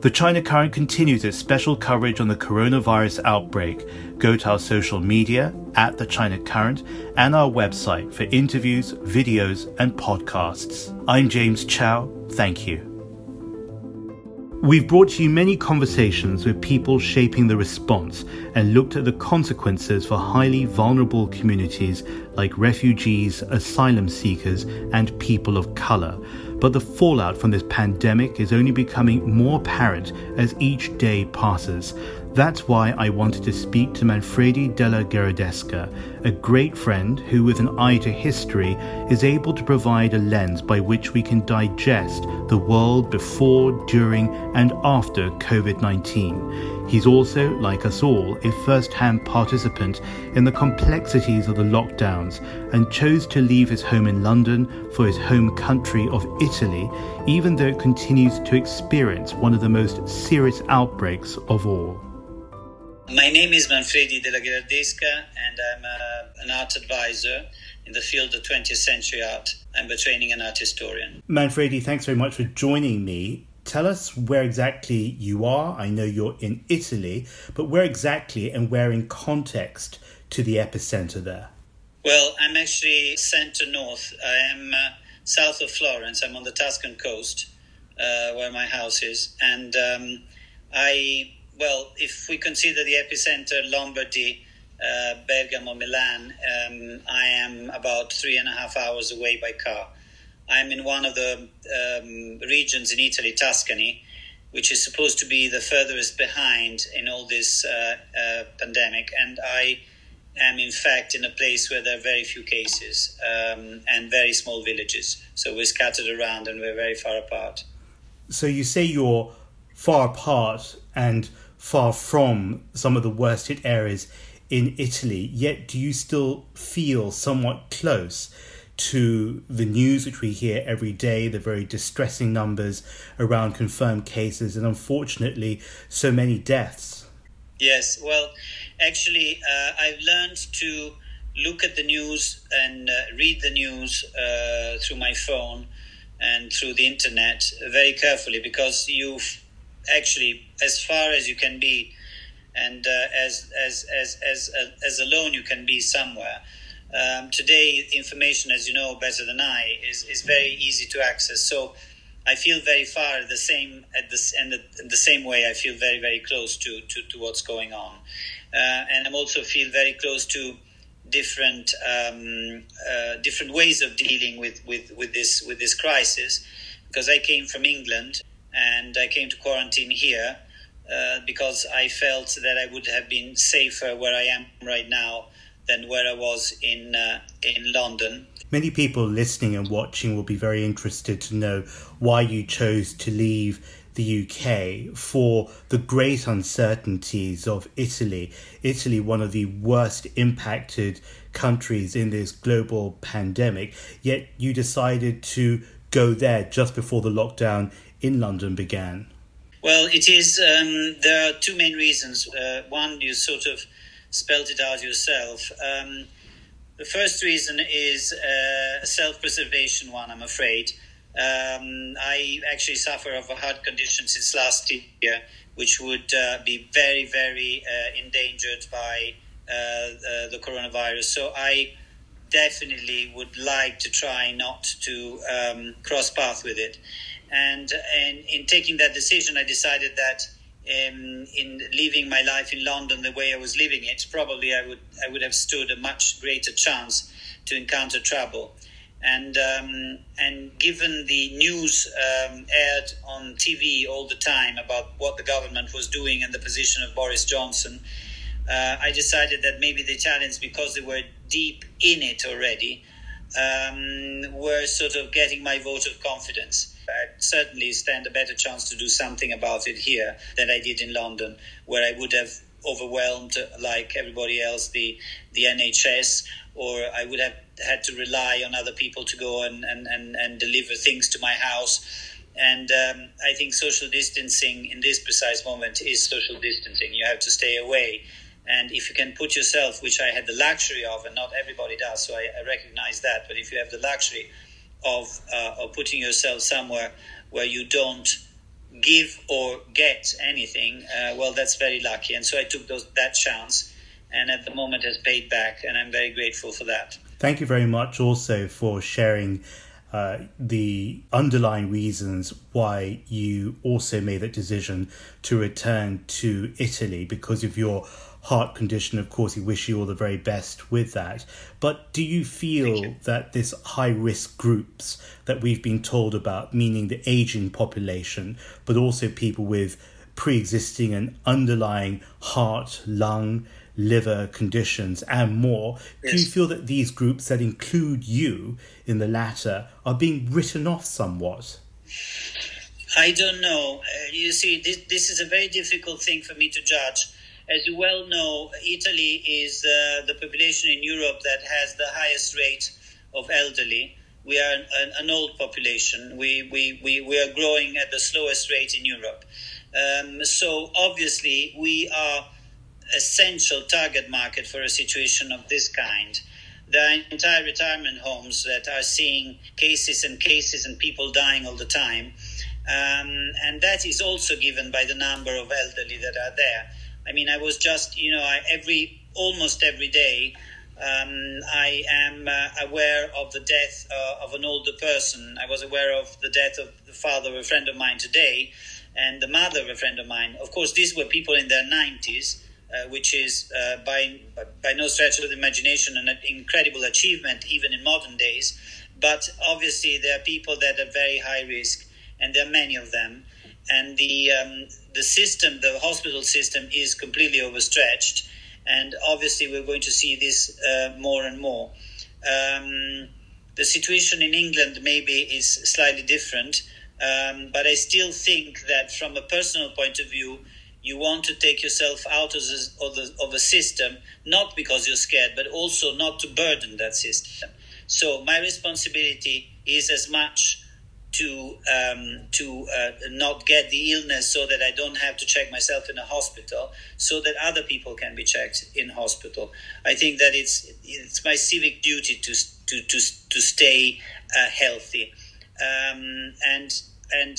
The China Current continues its special coverage on the coronavirus outbreak. Go to our social media at The China Current and our website for interviews, videos, and podcasts. I'm James Chau. Thank you. We've brought you many conversations with people shaping the response and looked at the consequences for highly vulnerable communities like refugees, asylum seekers, and people of colour. But the fallout from this pandemic is only becoming more apparent as each day passes. That's why I wanted to speak to Manfredi della Gherardesca, a great friend who, with an eye to history, is able to provide a lens by which we can digest the world before, during, and after COVID 19. He's also, like us all, a first hand participant in the complexities of the lockdowns and chose to leave his home in London for his home country of Italy, even though it continues to experience one of the most serious outbreaks of all. My name is Manfredi della Gherardesca, and I'm a, uh, an art advisor in the field of 20th century art. I'm by training an art historian. Manfredi, thanks very much for joining me. Tell us where exactly you are. I know you're in Italy, but where exactly and where in context to the epicenter there? Well, I'm actually center north. I am uh, south of Florence. I'm on the Tuscan coast, uh, where my house is, and um, I well, if we consider the epicenter Lombardy, uh, Bergamo, Milan, um, I am about three and a half hours away by car. I'm in one of the um, regions in Italy, Tuscany, which is supposed to be the furthest behind in all this uh, uh, pandemic. And I am, in fact, in a place where there are very few cases um, and very small villages. So we're scattered around and we're very far apart. So you say you're far apart and far from some of the worst hit areas in Italy, yet do you still feel somewhat close to the news which we hear every day, the very distressing numbers around confirmed cases, and unfortunately, so many deaths? Yes, well, actually, uh, I've learned to look at the news and uh, read the news uh, through my phone and through the internet very carefully because you've actually as far as you can be, and uh, as as as as uh, as alone you can be somewhere. Um, today, information, as you know better than I, is is very easy to access. So. I feel very far the same at this and the, the, same way I feel very very close to to, to what's going on, uh, and I also feel very close to different um, uh, different ways of dealing with, with, with this with this crisis because I came from England and I came to quarantine here uh, because I felt that I would have been safer where I am right now than where I was in uh, in London. Many people listening and watching will be very interested to know why you chose to leave the UK for the great uncertainties of Italy. Italy, one of the worst impacted countries in this global pandemic, yet you decided to go there just before the lockdown in London began? Well, it is. Um, there are two main reasons. Uh, one, you sort of spelled it out yourself. Um, the first reason is uh, a self preservation one, I'm afraid. Um, I actually suffer of a heart condition since last year, which would uh, be very, very uh, endangered by uh, uh, the coronavirus. So I definitely would like to try not to um, cross path with it. And, in taking that decision, I decided that um, in living my life in London the way I was living it, probably I would I would have stood a much greater chance to encounter trouble. And um, and given the news um, aired on TV all the time about what the government was doing and the position of Boris Johnson, uh, I decided that maybe the Italians, because they were deep in it already, um, were sort of getting my vote of confidence. I certainly stand a better chance to do something about it here than I did in London, where I would have overwhelmed, like everybody else, the the NHS, or I would have had to rely on other people to go and, and, and, and deliver things to my house. And um, I think social distancing in this precise moment is social distancing. You have to stay away. And if you can put yourself, which I had the luxury of, and not everybody does, so I, I recognize that, but if you have the luxury of, uh, of putting yourself somewhere where you don't give or get anything, uh, well, that's very lucky. And so I took those, that chance, and at the moment has paid back, and I'm very grateful for that. Thank you very much also for sharing uh, the underlying reasons why you also made that decision to return to Italy because of your heart condition. Of course, we wish you all the very best with that. But do you feel you. that this high risk groups that we've been told about, meaning the aging population, but also people with pre existing and underlying heart, lung, liver conditions, and more, yes. do you feel that these groups that include you in the latter are being written off somewhat? I don't know. Uh, you see, this, this is a very difficult thing for me to judge as you well know, Italy is uh, the population in Europe that has the highest rate of elderly. We are an, an old population. We, we, we, we are growing at the slowest rate in Europe. Um, so obviously, we are essential target market for a situation of this kind. The entire retirement homes that are seeing cases and cases and people dying all the time. Um, and that is also given by the number of elderly that are there. I mean, I was just, you know, I, every almost every day, um, I am uh, aware of the death uh, of an older person. I was aware of the death of the father of a friend of mine today, and the mother of a friend of mine. Of course, these were people in their nineties. Uh, which is uh, by by no stretch of the imagination an incredible achievement even in modern days. But obviously, there are people that are very high risk, and there are many of them and the um, the system, the hospital system, is completely overstretched, and obviously we're going to see this uh, more and more. Um, the situation in England maybe is slightly different, um, but I still think that from a personal point of view, you want to take yourself out of, the, of, the, of a system, not because you're scared, but also not to burden that system. So my responsibility is as much to um, to uh, not get the illness so that I don't have to check myself in a hospital so that other people can be checked in hospital. I think that it's it's my civic duty to to to, to stay uh, healthy um, and and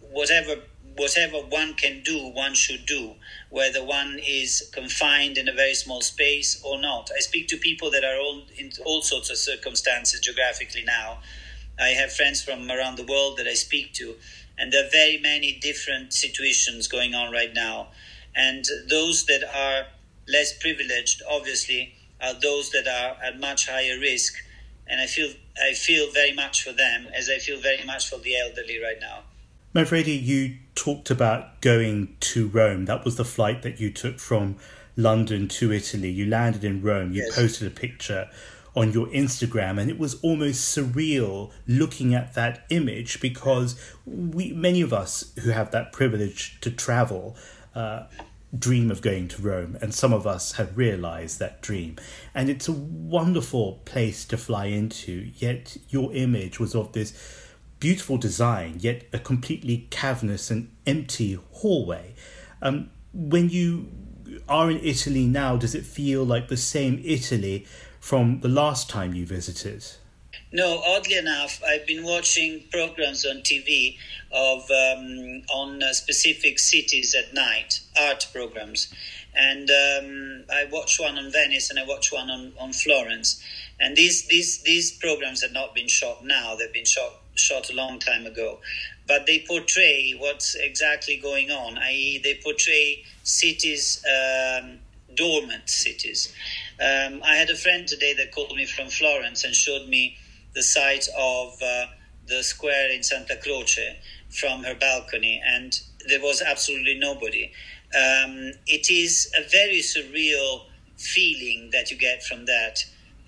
whatever whatever one can do one should do whether one is confined in a very small space or not. I speak to people that are all in all sorts of circumstances geographically now I have friends from around the world that I speak to, and there are very many different situations going on right now. And those that are less privileged, obviously, are those that are at much higher risk. And I feel I feel very much for them, as I feel very much for the elderly right now. Manfredi, you talked about going to Rome. That was the flight that you took from London to Italy. You landed in Rome. You yes. posted a picture on your Instagram, and it was almost surreal looking at that image because we, many of us who have that privilege to travel, uh, dream of going to Rome, and some of us have realized that dream. And it's a wonderful place to fly into, yet your image was of this beautiful design, yet a completely cavernous and empty hallway. Um, when you are in Italy now, does it feel like the same Italy from the last time you visited? No, oddly enough, I've been watching programs on TV of um, on uh, specific cities at night, art programs, and um, I watched one on Venice and I watched one on, on Florence. And these these these programs have not been shot now; they've been shot shot a long time ago. But they portray what's exactly going on, i.e., they portray cities, um, dormant cities. Um, I had a friend today that called me from Florence and showed me the site of uh, the square in Santa Croce from her balcony, and there was absolutely nobody. Um, it is a very surreal feeling that you get from that.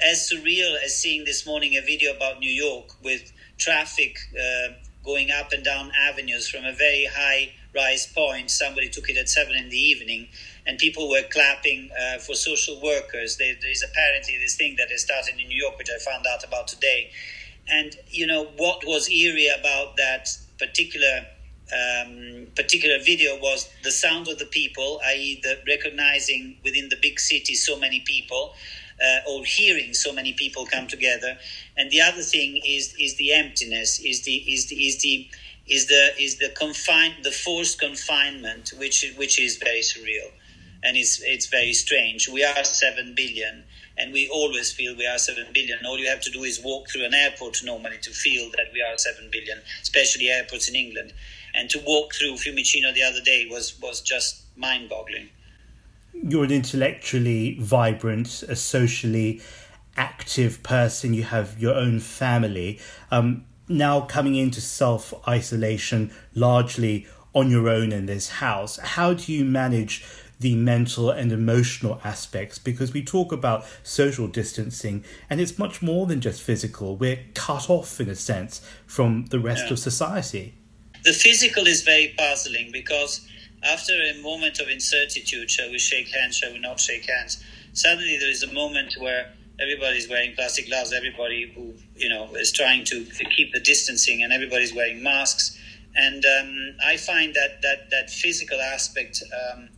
As surreal as seeing this morning a video about New York with traffic uh, going up and down avenues from a very high rise point. Somebody took it at seven in the evening and people were clapping uh, for social workers. There, is apparently this thing that has started in New York, which I found out about today. And you know what was eerie about that particular um, particular video was the sound of the people, i.e., the recognizing within the big city so many people, uh, or hearing so many people come together. And the other thing is is the emptiness, is the is the is the is the is the confined the forced confinement, which which is very surreal, and it's it's very strange. We are seven billion, and we always feel we are seven billion. All you have to do is walk through an airport normally to feel that we are seven billion, especially airports in England. And to walk through Fiumicino the other day was was just mind-boggling. You're an intellectually vibrant, a socially active person. You have your own family. Um, now coming into self isolation largely on your own in this house, how do you manage the mental and emotional aspects? Because we talk about social distancing and it's much more than just physical. We're cut off, in a sense, from the rest yeah. of society. The physical is very puzzling because after a moment of incertitude, shall we shake hands, shall we not shake hands? Suddenly there is a moment where everybody's wearing plastic gloves, everybody who you know is trying to keep the distancing, and everybody's wearing masks. And um, I find that that that physical aspect um,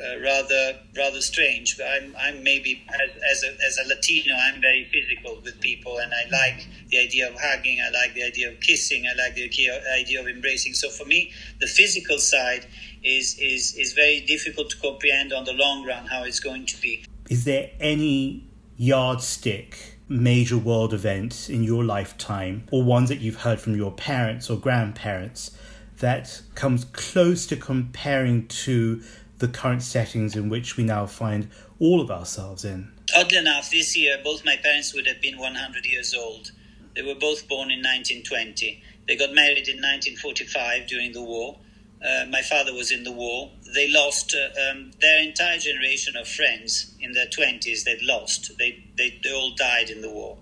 uh, rather rather strange. I'm I'm maybe as, as a as a Latino, I'm very physical with people, and I like the idea of hugging. I like the idea of kissing. I like the idea of embracing. So for me, the physical side is is is very difficult to comprehend on the long run how it's going to be. Is there any yardstick major world event in your lifetime, or ones that you've heard from your parents or grandparents, that comes close to comparing to the current settings in which we now find all of ourselves in? Oddly enough, this year both my parents would have been 100 years old. They were both born in 1920. They got married in 1945 during the war. Uh, my father was in the war. They lost uh, um, their entire generation of friends in their 20s. They'd lost. They, they, they all died in the war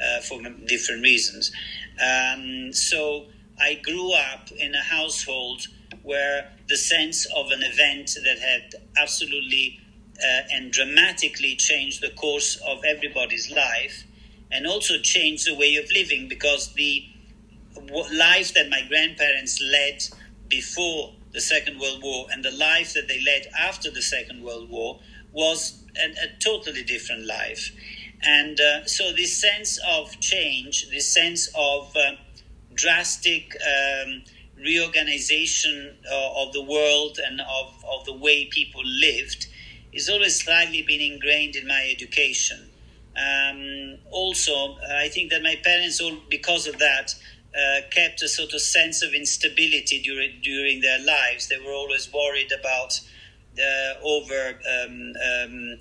uh, for different reasons. Um, so I grew up in a household where the sense of an event that had absolutely uh, and dramatically changed the course of everybody's life and also changed the way of living because the life that my grandparents led before the Second World War and the life that they led after the Second World War was a, a totally different life. And uh, so, this sense of change, this sense of uh, drastic um, reorganization uh, of the world and of, of the way people lived, is always slightly been ingrained in my education. Um, also, I think that my parents, all because of that, uh, kept a sort of sense of instability during during their lives. They were always worried about uh, over um, um,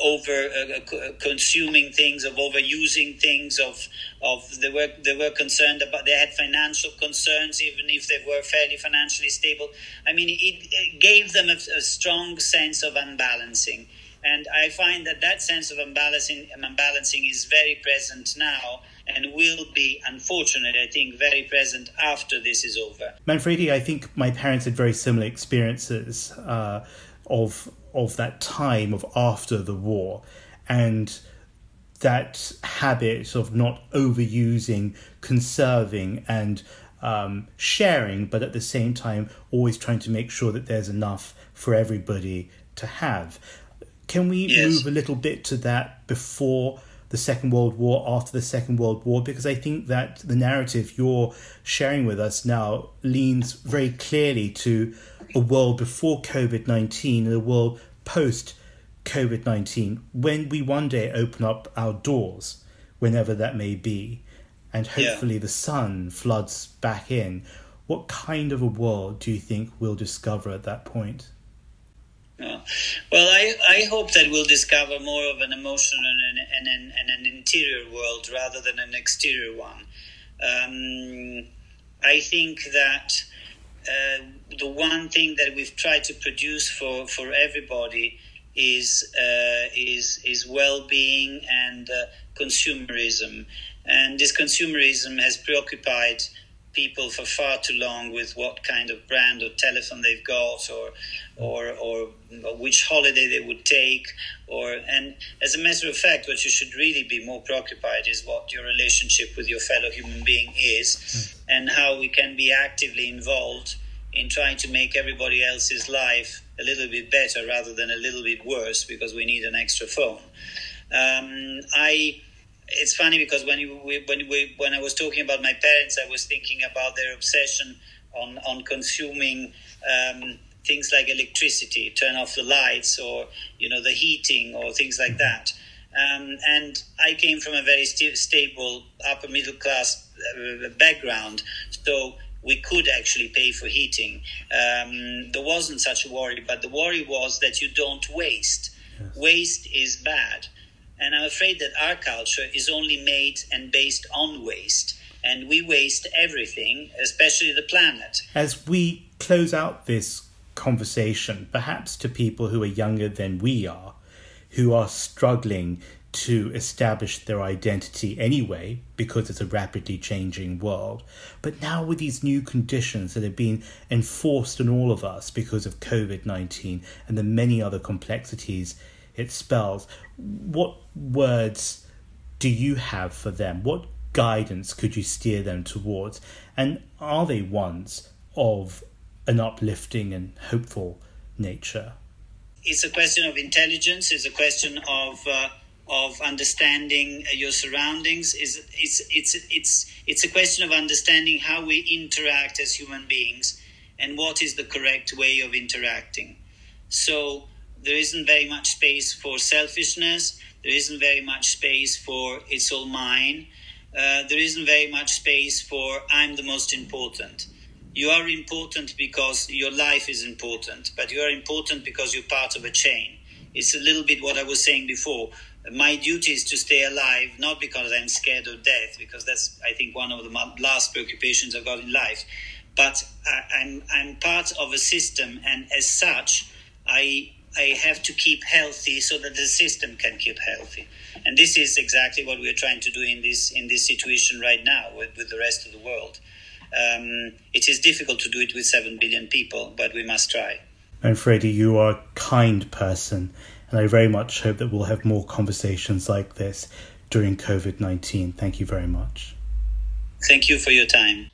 over uh, uh consuming things, of overusing things, of of they were they were concerned about they had financial concerns, even if they were fairly financially stable. I mean, it, it gave them a, a strong sense of unbalancing. And I find that that sense of unbalancing, unbalancing is very present now and will be, unfortunately, I think, very present after this is over. Manfredi, I think my parents had very similar experiences uh, of of that time of after the war, and that habit of not overusing, conserving, and um, sharing, but at the same time always trying to make sure that there's enough for everybody to have. Can we yes. move a little bit to that before the Second World War after the Second World War because I think that the narrative you're sharing with us now leans very clearly to a world before COVID 19 and a world post COVID 19 when we one day open up our doors, whenever that may be, and hopefully yeah. the sun floods back in. What kind of a world do you think we'll discover at that point? Well, I, I hope that we'll discover more of an emotional and an, and, and an interior world rather than an exterior one. Um, I think that uh, the one thing that we've tried to produce for, for everybody is uh, is is well-being and uh, consumerism, and this consumerism has preoccupied people for far too long with what kind of brand or telephone they've got or or or which holiday they would take or and as a matter of fact what you should really be more preoccupied is what your relationship with your fellow human being is mm. and how we can be actively involved in trying to make everybody else's life a little bit better rather than a little bit worse because we need an extra phone um, I it's funny because when you, when we, when I was talking about my parents, I was thinking about their obsession on on consuming um, things like electricity, turn off the lights, or you know the heating, or things like that. Um, and I came from a very st- stable upper middle class uh, background, so we could actually pay for heating. Um, there wasn't such a worry, but the worry was that you don't waste. Yes. Waste is bad. And I'm afraid that our culture is only made and based on waste. And we waste everything, especially the planet. As we close out this conversation, perhaps to people who are younger than we are, who are struggling to establish their identity anyway because it's a rapidly changing world. But now, with these new conditions that have been enforced on all of us because of COVID 19 and the many other complexities it spells, what words do you have for them? What guidance could you steer them towards? And are they ones of an uplifting and hopeful nature? It's a question of intelligence. It's a question of uh, of understanding your surroundings. Is it's it's it's it's a question of understanding how we interact as human beings and what is the correct way of interacting. So there isn't very much space for selfishness. There isn't very much space for it's all mine. Uh, there isn't very much space for I'm the most important. You are important because your life is important, but you are important because you're part of a chain. It's a little bit what I was saying before. My duty is to stay alive, not because I'm scared of death, because that's, I think, one of the last preoccupations I've got in life. But I'm, I'm part of a system, and as such, I I have to keep healthy so that the system can keep healthy. And this is exactly what we're trying to do in this in this situation right now with, with the rest of the world. Um, it is difficult to do it with seven billion people, but we must try. Manfredi, you are a kind person, and I very much hope that we'll have more conversations like this during COVID 19. Thank you very much. Thank you for your time.